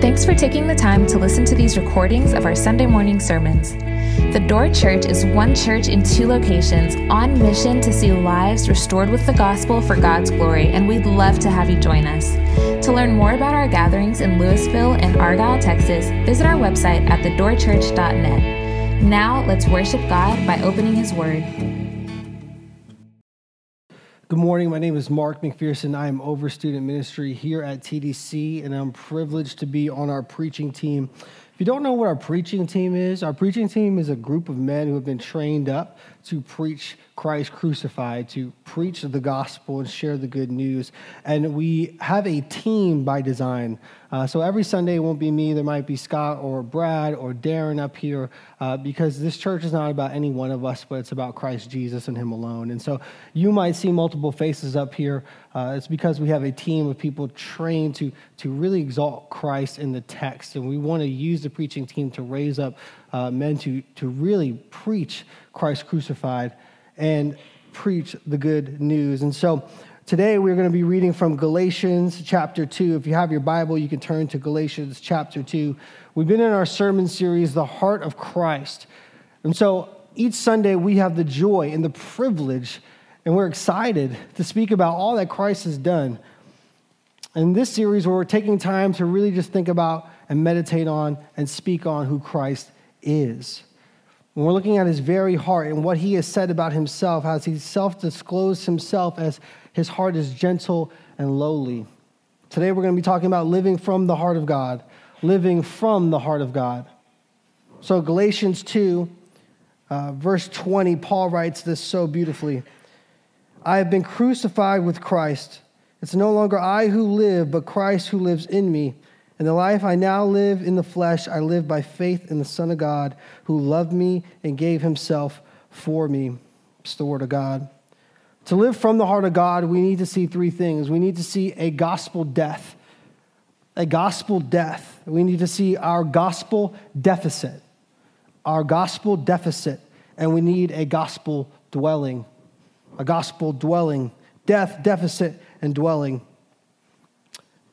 Thanks for taking the time to listen to these recordings of our Sunday morning sermons. The Door Church is one church in two locations on mission to see lives restored with the gospel for God's glory, and we'd love to have you join us. To learn more about our gatherings in Lewisville and Argyle, Texas, visit our website at thedoorchurch.net. Now, let's worship God by opening His Word. Good morning. My name is Mark McPherson. I am over student ministry here at TDC, and I'm privileged to be on our preaching team. If you don't know what our preaching team is, our preaching team is a group of men who have been trained up to preach Christ crucified, to preach the gospel and share the good news. And we have a team by design. Uh, so every Sunday it won't be me. There might be Scott or Brad or Darren up here uh, because this church is not about any one of us, but it's about Christ Jesus and Him alone. And so you might see multiple faces up here. Uh, it's because we have a team of people trained to, to really exalt Christ in the text. And we want to use the preaching team to raise up uh, men to, to really preach Christ crucified and preach the good news. And so today we're going to be reading from Galatians chapter 2. If you have your Bible, you can turn to Galatians chapter 2. We've been in our sermon series, The Heart of Christ. And so each Sunday we have the joy and the privilege, and we're excited to speak about all that Christ has done. In this series, where we're taking time to really just think about and meditate on and speak on who Christ is. When we're looking at his very heart and what he has said about himself, as he self disclosed himself as his heart is gentle and lowly. Today we're going to be talking about living from the heart of God, living from the heart of God. So, Galatians 2, uh, verse 20, Paul writes this so beautifully I have been crucified with Christ. It's no longer I who live, but Christ who lives in me. In the life I now live in the flesh, I live by faith in the Son of God who loved me and gave himself for me. It's the word of God. To live from the heart of God, we need to see three things. We need to see a gospel death, a gospel death. We need to see our gospel deficit, our gospel deficit, and we need a gospel dwelling, a gospel dwelling, death, deficit, and dwelling.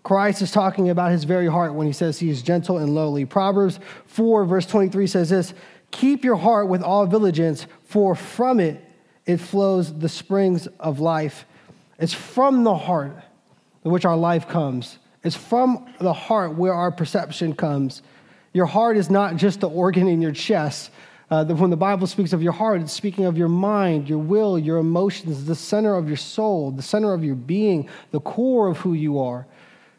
Christ is talking about his very heart when he says he is gentle and lowly. Proverbs 4, verse 23 says this Keep your heart with all diligence, for from it it flows the springs of life. It's from the heart in which our life comes, it's from the heart where our perception comes. Your heart is not just the organ in your chest. Uh, when the Bible speaks of your heart, it's speaking of your mind, your will, your emotions, the center of your soul, the center of your being, the core of who you are.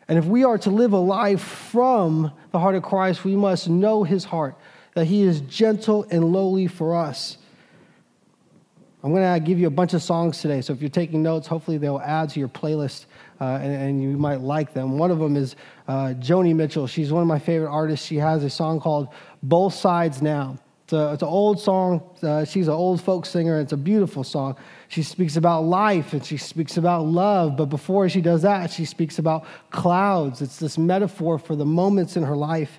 And if we are to live a life from the heart of Christ, we must know his heart, that he is gentle and lowly for us. I'm going to give you a bunch of songs today. So if you're taking notes, hopefully they'll add to your playlist uh, and, and, you might like them. One of them is uh, Joni Mitchell. She's one of my favorite artists. She has a song called Both Sides Now. It's, a, it's an old song. Uh, she's an old folk singer. It's a beautiful song. She speaks about life and she speaks about love. But before she does that, she speaks about clouds. It's this metaphor for the moments in her life.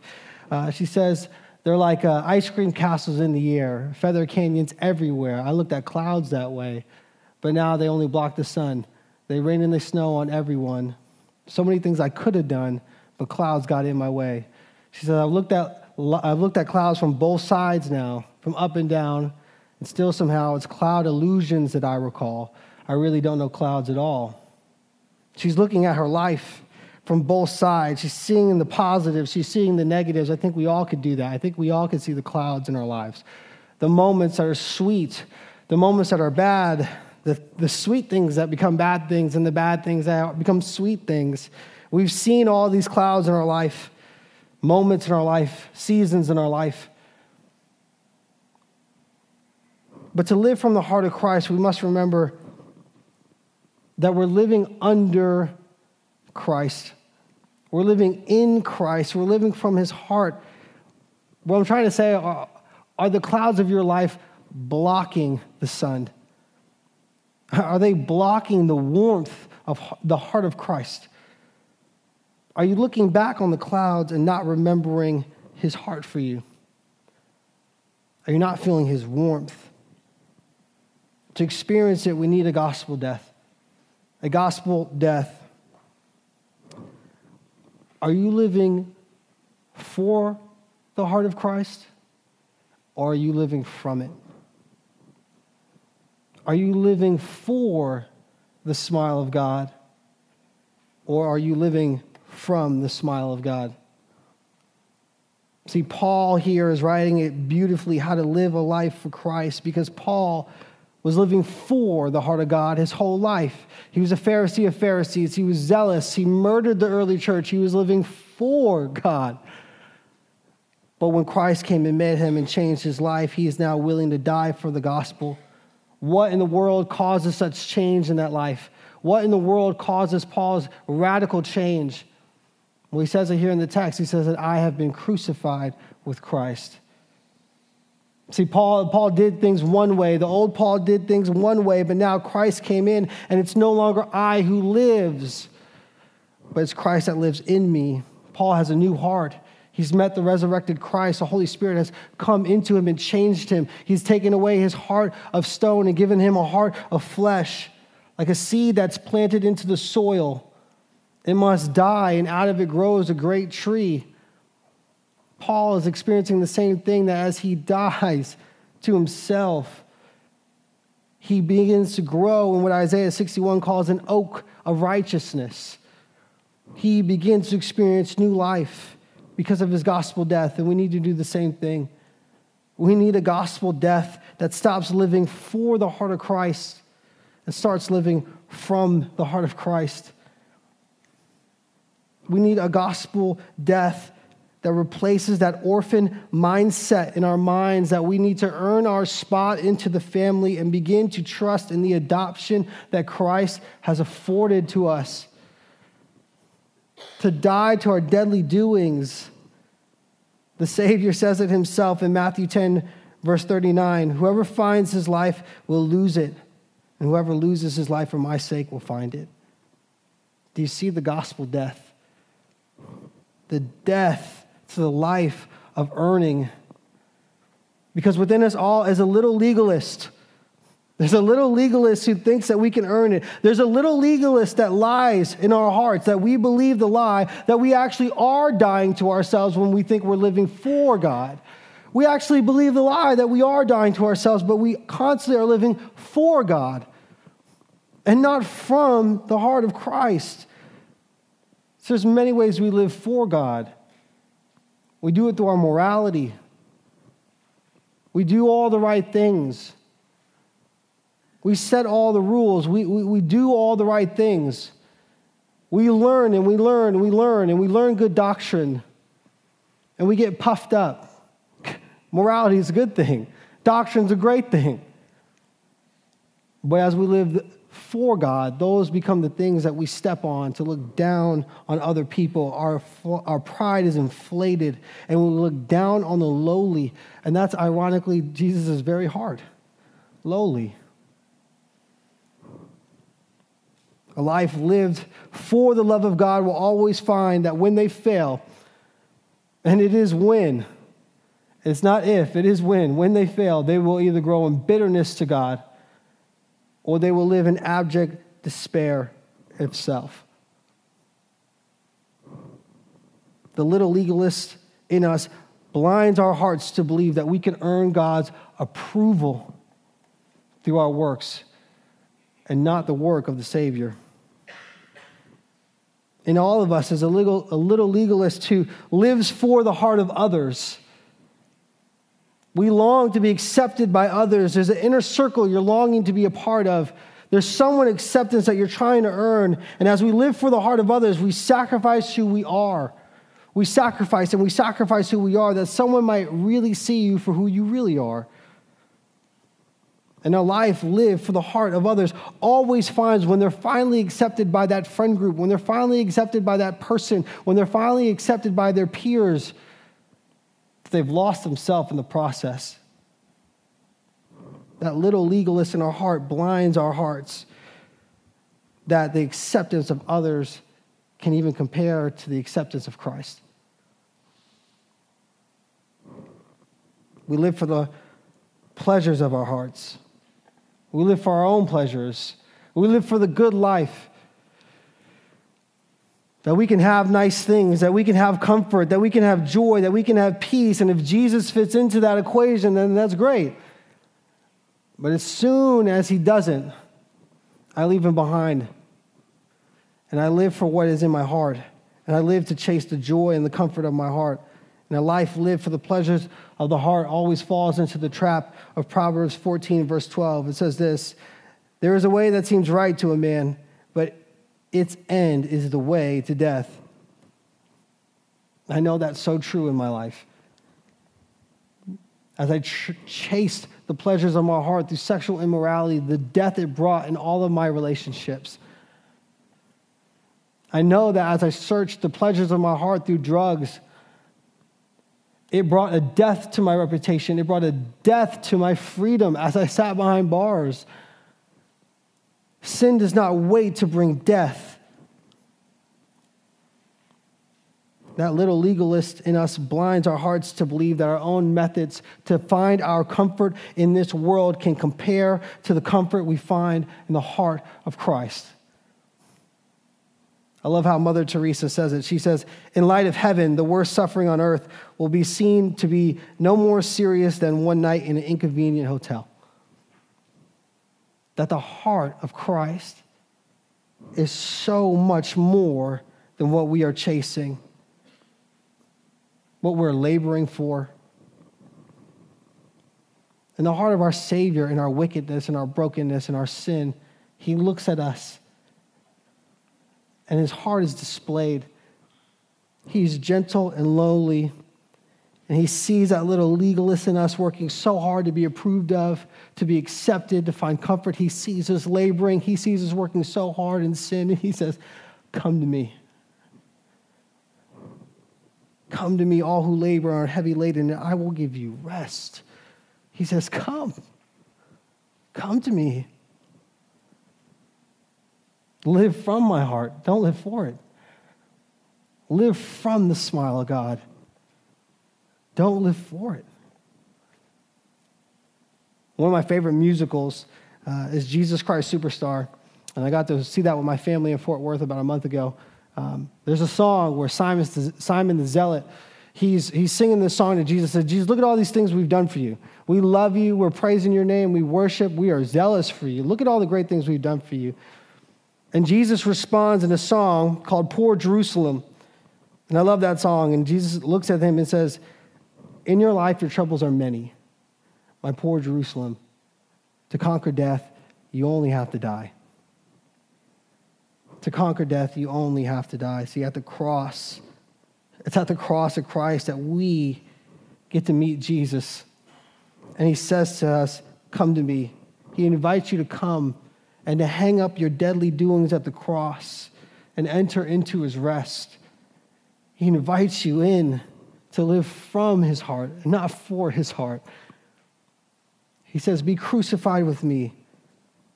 Uh, she says, they're like uh, ice cream castles in the air, feather canyons everywhere. I looked at clouds that way, but now they only block the sun. They rain and they snow on everyone. So many things I could have done, but clouds got in my way. She said, I've looked at I've looked at clouds from both sides now, from up and down, and still somehow it's cloud illusions that I recall. I really don't know clouds at all. She's looking at her life from both sides. She's seeing the positives, she's seeing the negatives. I think we all could do that. I think we all could see the clouds in our lives. The moments that are sweet, the moments that are bad, the, the sweet things that become bad things, and the bad things that become sweet things. We've seen all these clouds in our life moments in our life, seasons in our life. But to live from the heart of Christ, we must remember that we're living under Christ. We're living in Christ. We're living from his heart. What I'm trying to say are, are the clouds of your life blocking the sun? Are they blocking the warmth of the heart of Christ? Are you looking back on the clouds and not remembering his heart for you? Are you not feeling his warmth? To experience it, we need a gospel death. A gospel death. Are you living for the heart of Christ or are you living from it? Are you living for the smile of God or are you living from the smile of God? See, Paul here is writing it beautifully how to live a life for Christ because Paul was living for the heart of God his whole life. He was a Pharisee of Pharisees. He was zealous. He murdered the early church. He was living for God. But when Christ came and met him and changed his life, he is now willing to die for the gospel. What in the world causes such change in that life? What in the world causes Paul's radical change? Well, he says it here in the text. He says that I have been crucified with Christ. See, Paul, Paul did things one way. The old Paul did things one way, but now Christ came in, and it's no longer I who lives, but it's Christ that lives in me. Paul has a new heart. He's met the resurrected Christ. The Holy Spirit has come into him and changed him. He's taken away his heart of stone and given him a heart of flesh, like a seed that's planted into the soil. It must die, and out of it grows a great tree. Paul is experiencing the same thing that as he dies to himself, he begins to grow in what Isaiah 61 calls an oak of righteousness. He begins to experience new life because of his gospel death, and we need to do the same thing. We need a gospel death that stops living for the heart of Christ and starts living from the heart of Christ. We need a gospel death that replaces that orphan mindset in our minds that we need to earn our spot into the family and begin to trust in the adoption that Christ has afforded to us. To die to our deadly doings. The Savior says it himself in Matthew 10, verse 39 Whoever finds his life will lose it, and whoever loses his life for my sake will find it. Do you see the gospel death? the death to the life of earning. Because within us all is a little legalist. There's a little legalist who thinks that we can earn it. There's a little legalist that lies in our hearts, that we believe the lie, that we actually are dying to ourselves when we think we're living for God. We actually believe the lie that we are dying to ourselves, but we constantly are living for God and not from the heart of Christ. So there's many ways we live for God. We do it through our morality. We do all the right things. We set all the rules. We, we, we do all the right things. We learn and we learn and we learn and we learn good doctrine. And we get puffed up. Morality is a good thing, doctrine's a great thing. But as we live for God, those become the things that we step on to look down on other people. Our, our pride is inflated, and we look down on the lowly. And that's ironically, Jesus is very hard lowly. A life lived for the love of God will always find that when they fail, and it is when, it's not if, it is when, when they fail, they will either grow in bitterness to God or they will live in abject despair of self. The little legalist in us blinds our hearts to believe that we can earn God's approval through our works and not the work of the Savior. In all of us is a little, a little legalist who lives for the heart of others we long to be accepted by others. There's an inner circle you're longing to be a part of. There's someone acceptance that you're trying to earn. And as we live for the heart of others, we sacrifice who we are. We sacrifice and we sacrifice who we are that someone might really see you for who you really are. And a life lived for the heart of others always finds when they're finally accepted by that friend group, when they're finally accepted by that person, when they're finally accepted by their peers they've lost themselves in the process. That little legalist in our heart blinds our hearts that the acceptance of others can even compare to the acceptance of Christ. We live for the pleasures of our hearts. We live for our own pleasures. We live for the good life. That we can have nice things, that we can have comfort, that we can have joy, that we can have peace. And if Jesus fits into that equation, then that's great. But as soon as he doesn't, I leave him behind. And I live for what is in my heart. And I live to chase the joy and the comfort of my heart. And a life lived for the pleasures of the heart always falls into the trap of Proverbs 14, verse 12. It says this There is a way that seems right to a man, but its end is the way to death. I know that's so true in my life. As I ch- chased the pleasures of my heart through sexual immorality, the death it brought in all of my relationships. I know that as I searched the pleasures of my heart through drugs, it brought a death to my reputation. It brought a death to my freedom as I sat behind bars. Sin does not wait to bring death. That little legalist in us blinds our hearts to believe that our own methods to find our comfort in this world can compare to the comfort we find in the heart of Christ. I love how Mother Teresa says it. She says, In light of heaven, the worst suffering on earth will be seen to be no more serious than one night in an inconvenient hotel that the heart of Christ is so much more than what we are chasing, what we're laboring for. In the heart of our Savior, in our wickedness, in our brokenness, in our sin, He looks at us and His heart is displayed. He's gentle and lowly and he sees that little legalist in us working so hard to be approved of, to be accepted, to find comfort. He sees us laboring. He sees us working so hard in sin. And he says, Come to me. Come to me, all who labor and are heavy laden, and I will give you rest. He says, Come. Come to me. Live from my heart. Don't live for it. Live from the smile of God. Don't live for it. One of my favorite musicals uh, is Jesus Christ Superstar. And I got to see that with my family in Fort Worth about a month ago. Um, there's a song where Simon, Simon the Zealot, he's, he's singing this song to Jesus, says, Jesus, look at all these things we've done for you. We love you. We're praising your name. We worship. We are zealous for you. Look at all the great things we've done for you. And Jesus responds in a song called Poor Jerusalem. And I love that song. And Jesus looks at him and says, in your life, your troubles are many. My poor Jerusalem, to conquer death, you only have to die. To conquer death, you only have to die. See, at the cross, it's at the cross of Christ that we get to meet Jesus. And he says to us, Come to me. He invites you to come and to hang up your deadly doings at the cross and enter into his rest. He invites you in to live from his heart, not for his heart. He says, Be crucified with me.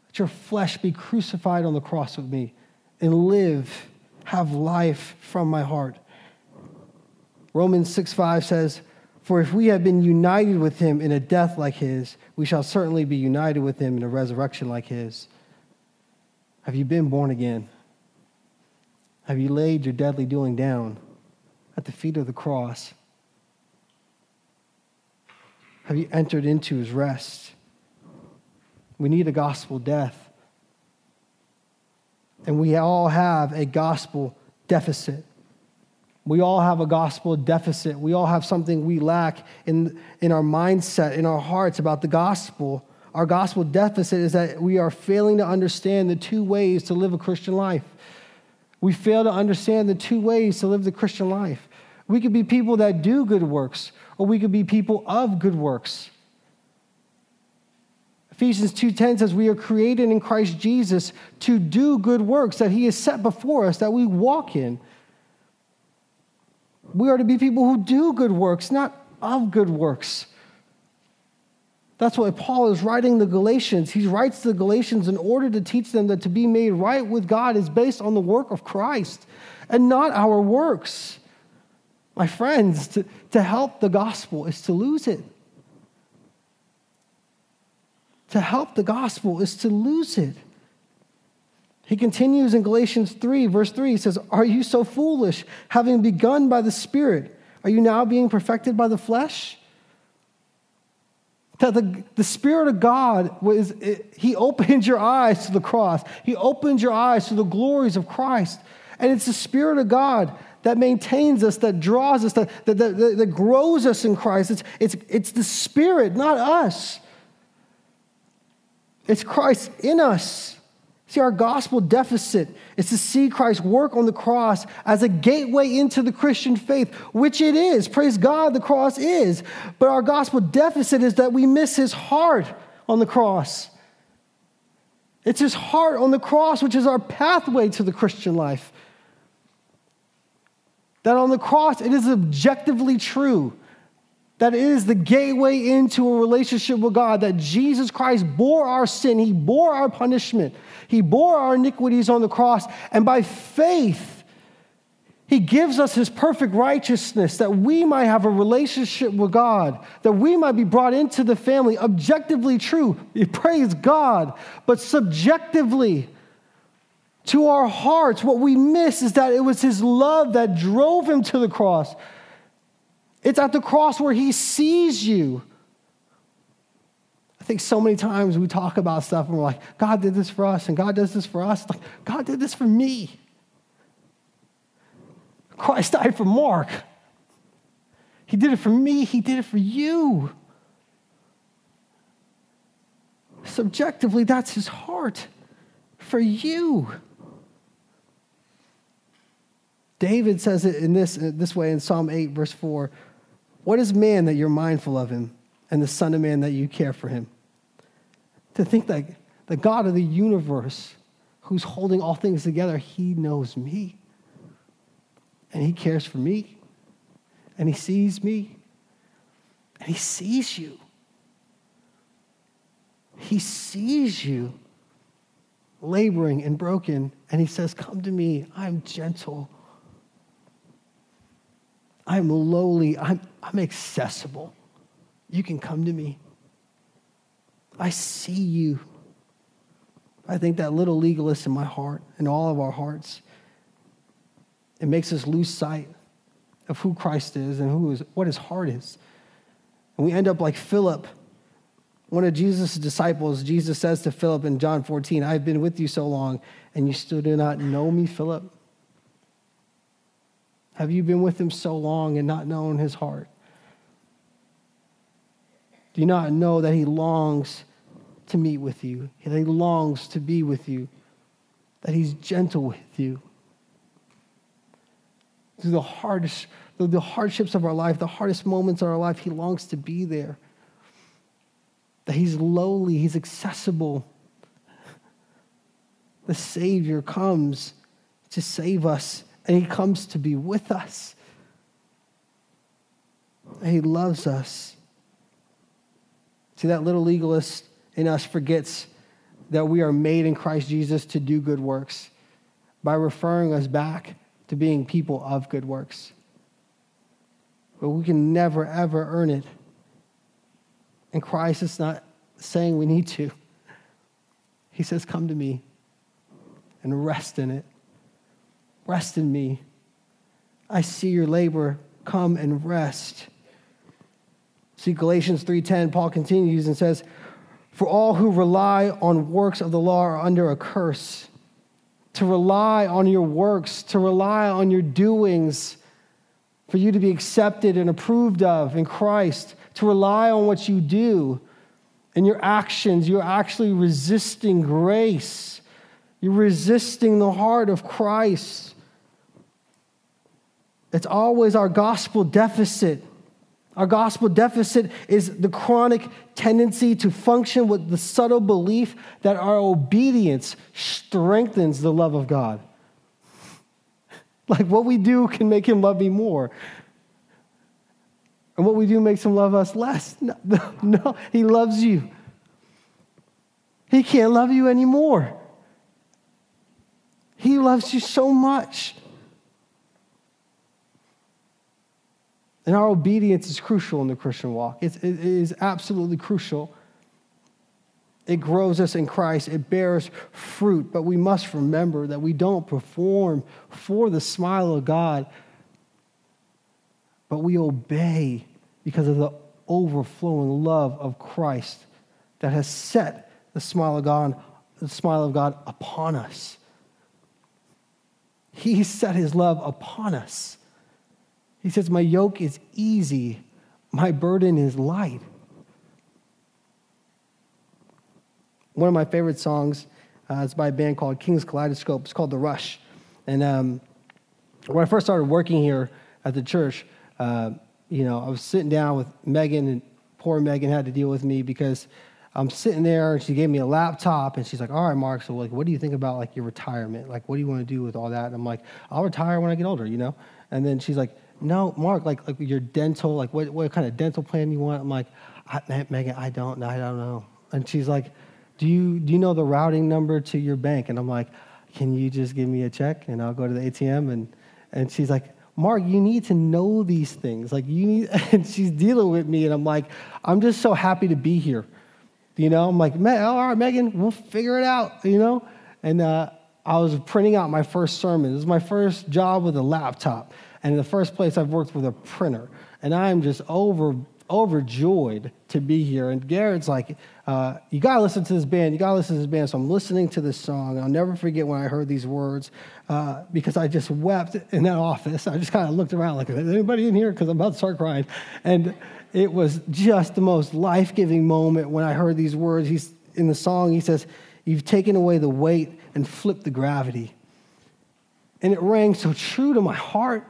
Let your flesh be crucified on the cross with me and live, have life from my heart. Romans 6 5 says, For if we have been united with him in a death like his, we shall certainly be united with him in a resurrection like his. Have you been born again? Have you laid your deadly doing down at the feet of the cross? Have you entered into his rest? We need a gospel death. And we all have a gospel deficit. We all have a gospel deficit. We all have something we lack in, in our mindset, in our hearts about the gospel. Our gospel deficit is that we are failing to understand the two ways to live a Christian life. We fail to understand the two ways to live the Christian life. We could be people that do good works, or we could be people of good works. Ephesians 2:10 says we are created in Christ Jesus to do good works that he has set before us that we walk in. We are to be people who do good works, not of good works. That's why Paul is writing the Galatians. He writes the Galatians in order to teach them that to be made right with God is based on the work of Christ and not our works. My friends, to, to help the gospel is to lose it. To help the gospel is to lose it. He continues in Galatians 3, verse 3. He says, Are you so foolish, having begun by the Spirit? Are you now being perfected by the flesh? That the, the Spirit of God was, it, He opened your eyes to the cross. He opened your eyes to the glories of Christ. And it's the Spirit of God that maintains us, that draws us, that, that, that, that grows us in Christ. It's, it's, it's the Spirit, not us. It's Christ in us. See, our gospel deficit is to see Christ's work on the cross as a gateway into the Christian faith, which it is. Praise God, the cross is. But our gospel deficit is that we miss his heart on the cross. It's his heart on the cross, which is our pathway to the Christian life. That on the cross, it is objectively true that is the gateway into a relationship with God, that Jesus Christ bore our sin, He bore our punishment, He bore our iniquities on the cross, and by faith, He gives us His perfect righteousness that we might have a relationship with God, that we might be brought into the family. Objectively true, praise God, but subjectively, to our hearts, what we miss is that it was His love that drove Him to the cross it's at the cross where he sees you. I think so many times we talk about stuff and we're like, God did this for us and God does this for us. Like, God did this for me. Christ died for Mark. He did it for me, He did it for you. Subjectively, that's His heart for you. David says it in this, this way in Psalm 8, verse 4 what is man that you're mindful of him, and the Son of Man that you care for him? To think that the God of the universe, who's holding all things together, he knows me. And he cares for me. And he sees me. And he sees you. He sees you laboring and broken. And he says, Come to me. I'm gentle I'm lowly, I'm, I'm accessible. You can come to me. I see you. I think that little legalist in my heart, in all of our hearts, it makes us lose sight of who Christ is and who is, what his heart is. And we end up like Philip, one of Jesus' disciples. Jesus says to Philip in John 14, I've been with you so long, and you still do not know me, Philip? Have you been with him so long and not known his heart? Do you not know that he longs to meet with you, that he longs to be with you, that he's gentle with you? Through the hardest, through the hardships of our life, the hardest moments of our life, he longs to be there. That he's lowly, he's accessible. The Savior comes to save us and He comes to be with us. He loves us. See, that little legalist in us forgets that we are made in Christ Jesus to do good works by referring us back to being people of good works. But we can never, ever earn it. And Christ is not saying we need to. He says, Come to me and rest in it. Rest in me. I see your labor. Come and rest. See Galatians 3:10 Paul continues and says, "For all who rely on works of the law are under a curse." To rely on your works, to rely on your doings for you to be accepted and approved of in Christ, to rely on what you do and your actions, you're actually resisting grace. You're resisting the heart of Christ. It's always our gospel deficit. Our gospel deficit is the chronic tendency to function with the subtle belief that our obedience strengthens the love of God. Like what we do can make him love me more. And what we do makes him love us less. No, no, he loves you. He can't love you anymore. He loves you so much. And our obedience is crucial in the Christian walk. It's, it is absolutely crucial. It grows us in Christ. It bears fruit. But we must remember that we don't perform for the smile of God, but we obey because of the overflowing love of Christ that has set the smile of God, the smile of God upon us. He set his love upon us. He says, My yoke is easy, my burden is light. One of my favorite songs uh, is by a band called King's Kaleidoscope. It's called The Rush. And um, when I first started working here at the church, uh, you know, I was sitting down with Megan, and poor Megan had to deal with me because I'm sitting there and she gave me a laptop and she's like, all right, Mark, so like, what do you think about like your retirement? Like, what do you want to do with all that? And I'm like, I'll retire when I get older, you know? And then she's like, no, Mark, like, like your dental, like what, what kind of dental plan you want? I'm like, I, Megan, I don't, I don't know. And she's like, do you, do you know the routing number to your bank? And I'm like, can you just give me a check and I'll go to the ATM? And, and she's like, Mark, you need to know these things. Like you need, and she's dealing with me, and I'm like, I'm just so happy to be here. You know, I'm like, all right, Megan, we'll figure it out. You know, and uh, I was printing out my first sermon. This was my first job with a laptop, and in the first place I've worked with a printer, and I'm just over overjoyed to be here. And Garrett's like, uh, You got to listen to this band. You got to listen to this band. So I'm listening to this song. I'll never forget when I heard these words uh, because I just wept in that office. I just kind of looked around like, Is anybody in here? Because I'm about to start crying. And it was just the most life giving moment when I heard these words. He's in the song, he says, You've taken away the weight and flipped the gravity. And it rang so true to my heart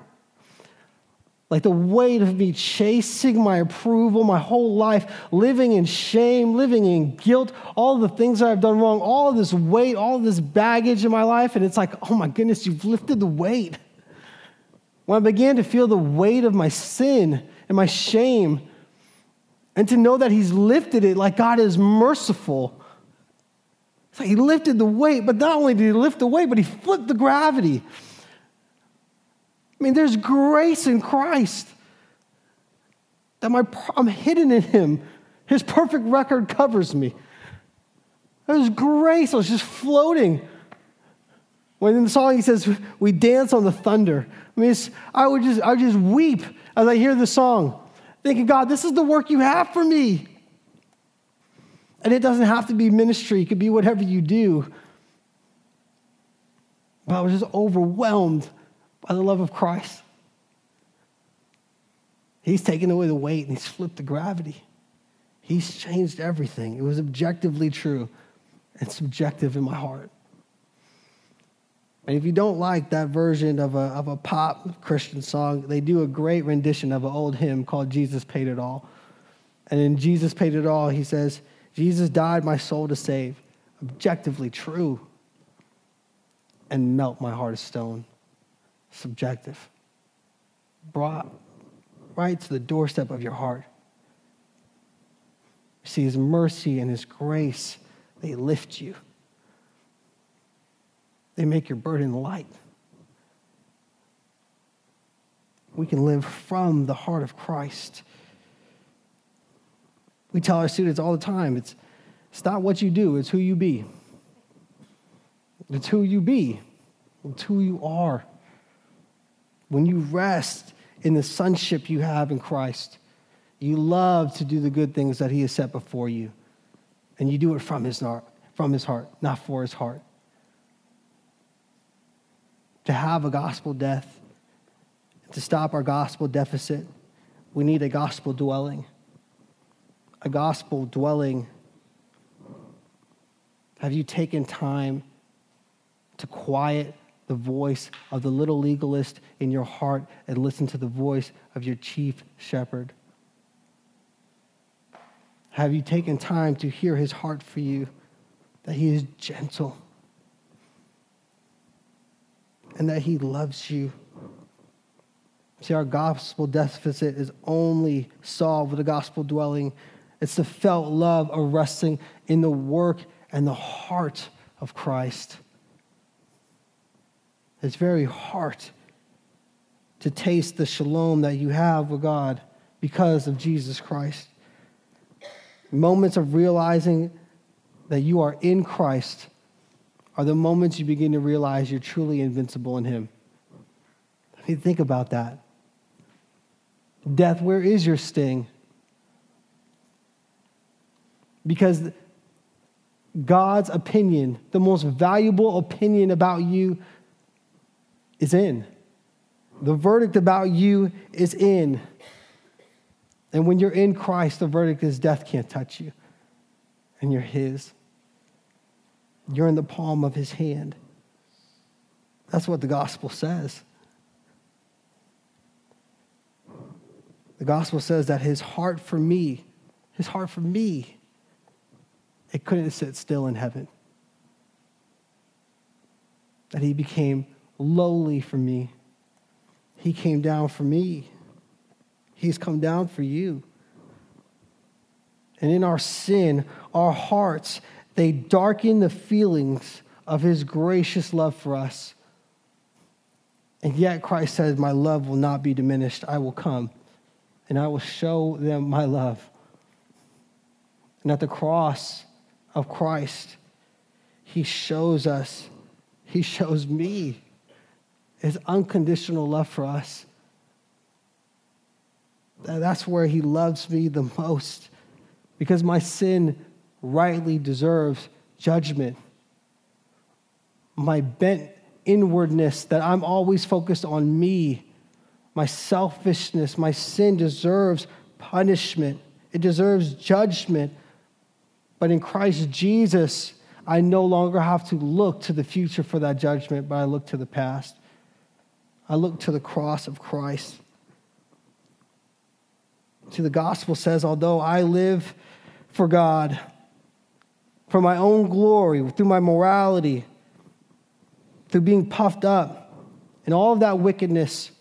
like the weight of me chasing my approval my whole life, living in shame, living in guilt, all the things I've done wrong, all this weight, all this baggage in my life. And it's like, oh my goodness, you've lifted the weight. When I began to feel the weight of my sin and my shame, and to know that He's lifted it like God is merciful. So He lifted the weight, but not only did He lift the weight, but He flipped the gravity. I mean, there's grace in Christ. That my, I'm hidden in Him. His perfect record covers me. There's grace. I was just floating. When in the song he says, "We dance on the thunder." I mean, I would just, I would just weep as I hear the song, thinking, "God, this is the work you have for me." And it doesn't have to be ministry; it could be whatever you do. But I was just overwhelmed by the love of Christ. He's taken away the weight and he's flipped the gravity. He's changed everything. It was objectively true and subjective in my heart. And if you don't like that version of a, of a pop Christian song, they do a great rendition of an old hymn called Jesus Paid It All. And in Jesus Paid It All, he says, Jesus died my soul to save. Objectively true. And melt my heart of stone subjective. Brought right to the doorstep of your heart. See his mercy and his grace, they lift you. They make your burden light. We can live from the heart of Christ. We tell our students all the time it's, it's not what you do, it's who you be. It's who you be, it's who you are when you rest in the sonship you have in Christ, you love to do the good things that He has set before you. And you do it from His heart, from His heart, not for His heart. To have a gospel death, to stop our gospel deficit, we need a gospel dwelling. A gospel dwelling. Have you taken time to quiet the voice of the little legalist in your heart and listen to the voice of your chief shepherd? Have you taken time to hear his heart for you, that he is gentle and that he loves you? See, our gospel deficit is only solved with a gospel dwelling. It's the felt love of resting in the work and the heart of Christ its very heart to taste the shalom that you have with God because of Jesus Christ. Moments of realizing that you are in Christ are the moments you begin to realize you're truly invincible in Him. I mean, think about that. Death, where is your sting? Because God's opinion, the most valuable opinion about you, is in. The verdict about you is in. And when you're in Christ, the verdict is death can't touch you, and you're His. You're in the palm of His hand. That's what the gospel says. The gospel says that His heart for me, His heart for me, it couldn't sit still in heaven. That He became lowly for me. He came down for me. He's come down for you. And in our sin, our hearts, they darken the feelings of his gracious love for us. And yet Christ says, My love will not be diminished. I will come and I will show them my love. And at the cross of Christ, he shows us, he shows me his unconditional love for us. That's where he loves me the most because my sin rightly deserves judgment. My bent inwardness, that I'm always focused on me, my selfishness, my sin deserves punishment, it deserves judgment. But in Christ Jesus, I no longer have to look to the future for that judgment, but I look to the past. I look to the cross of Christ. See, the gospel says, although I live for God, for my own glory, through my morality, through being puffed up, and all of that wickedness,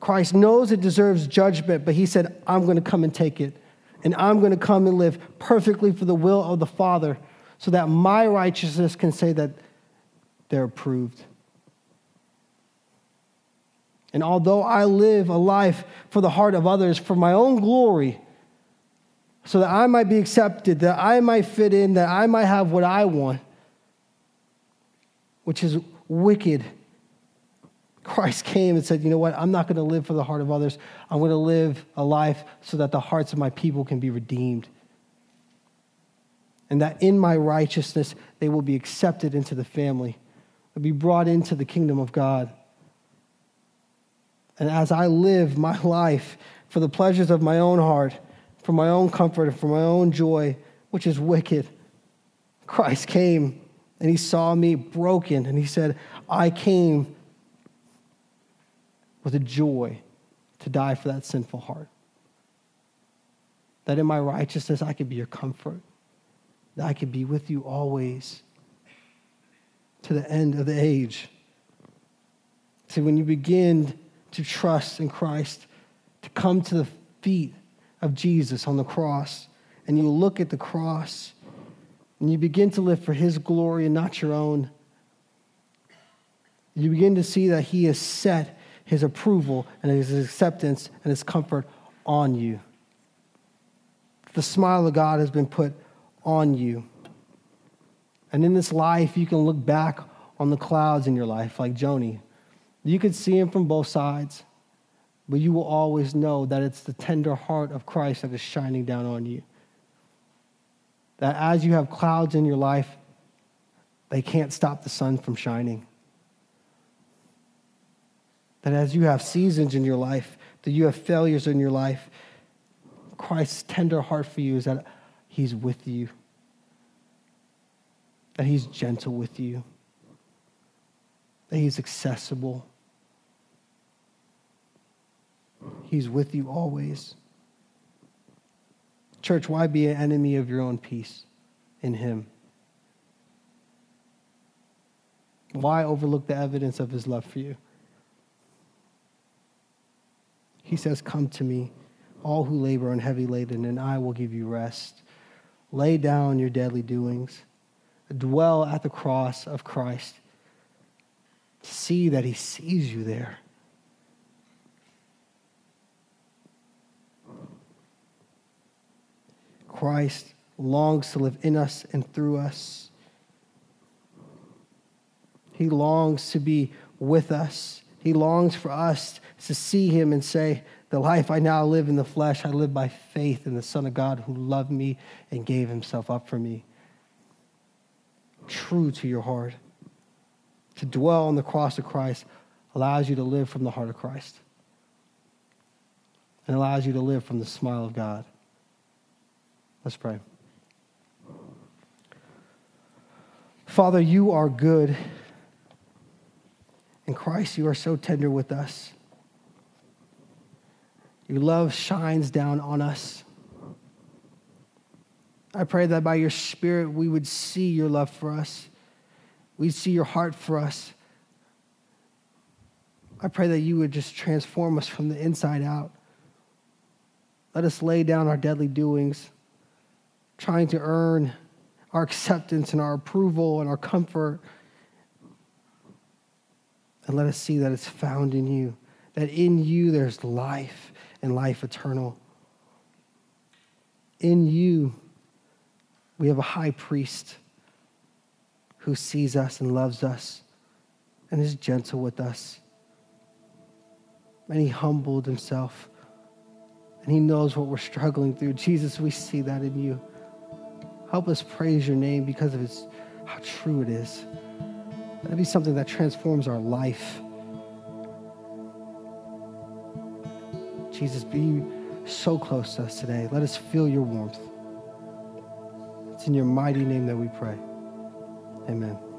Christ knows it deserves judgment, but he said, I'm going to come and take it. And I'm going to come and live perfectly for the will of the Father so that my righteousness can say that they're approved. And although I live a life for the heart of others, for my own glory, so that I might be accepted, that I might fit in, that I might have what I want, which is wicked. Christ came and said, You know what? I'm not going to live for the heart of others. I'm going to live a life so that the hearts of my people can be redeemed. And that in my righteousness, they will be accepted into the family, be brought into the kingdom of God. And as I live my life for the pleasures of my own heart, for my own comfort, and for my own joy, which is wicked, Christ came and he saw me broken and he said, I came with a joy to die for that sinful heart. That in my righteousness I could be your comfort, that I could be with you always to the end of the age. See, when you begin to trust in Christ, to come to the feet of Jesus on the cross, and you look at the cross and you begin to live for his glory and not your own, you begin to see that he has set his approval and his acceptance and his comfort on you. The smile of God has been put on you. And in this life, you can look back on the clouds in your life, like Joni, you could see him from both sides, but you will always know that it's the tender heart of Christ that is shining down on you. That as you have clouds in your life, they can't stop the sun from shining. That as you have seasons in your life, that you have failures in your life, Christ's tender heart for you is that He's with you, that He's gentle with you, that He's accessible, He's with you always. Church, why be an enemy of your own peace in Him? Why overlook the evidence of His love for you? He says, Come to me, all who labor and heavy laden, and I will give you rest. Lay down your deadly doings. Dwell at the cross of Christ. See that He sees you there. Christ longs to live in us and through us. He longs to be with us. He longs for us to see him and say, The life I now live in the flesh, I live by faith in the Son of God who loved me and gave himself up for me. True to your heart. To dwell on the cross of Christ allows you to live from the heart of Christ and allows you to live from the smile of God. Let's pray. Father, you are good. In Christ, you are so tender with us. Your love shines down on us. I pray that by your Spirit, we would see your love for us. We'd see your heart for us. I pray that you would just transform us from the inside out. Let us lay down our deadly doings, trying to earn our acceptance and our approval and our comfort. And let us see that it's found in you, that in you there's life and life eternal. In you, we have a high priest who sees us and loves us and is gentle with us. And he humbled himself and he knows what we're struggling through. Jesus, we see that in you. Help us praise your name because of its, how true it is. Let it be something that transforms our life. Jesus, be so close to us today. Let us feel your warmth. It's in your mighty name that we pray. Amen.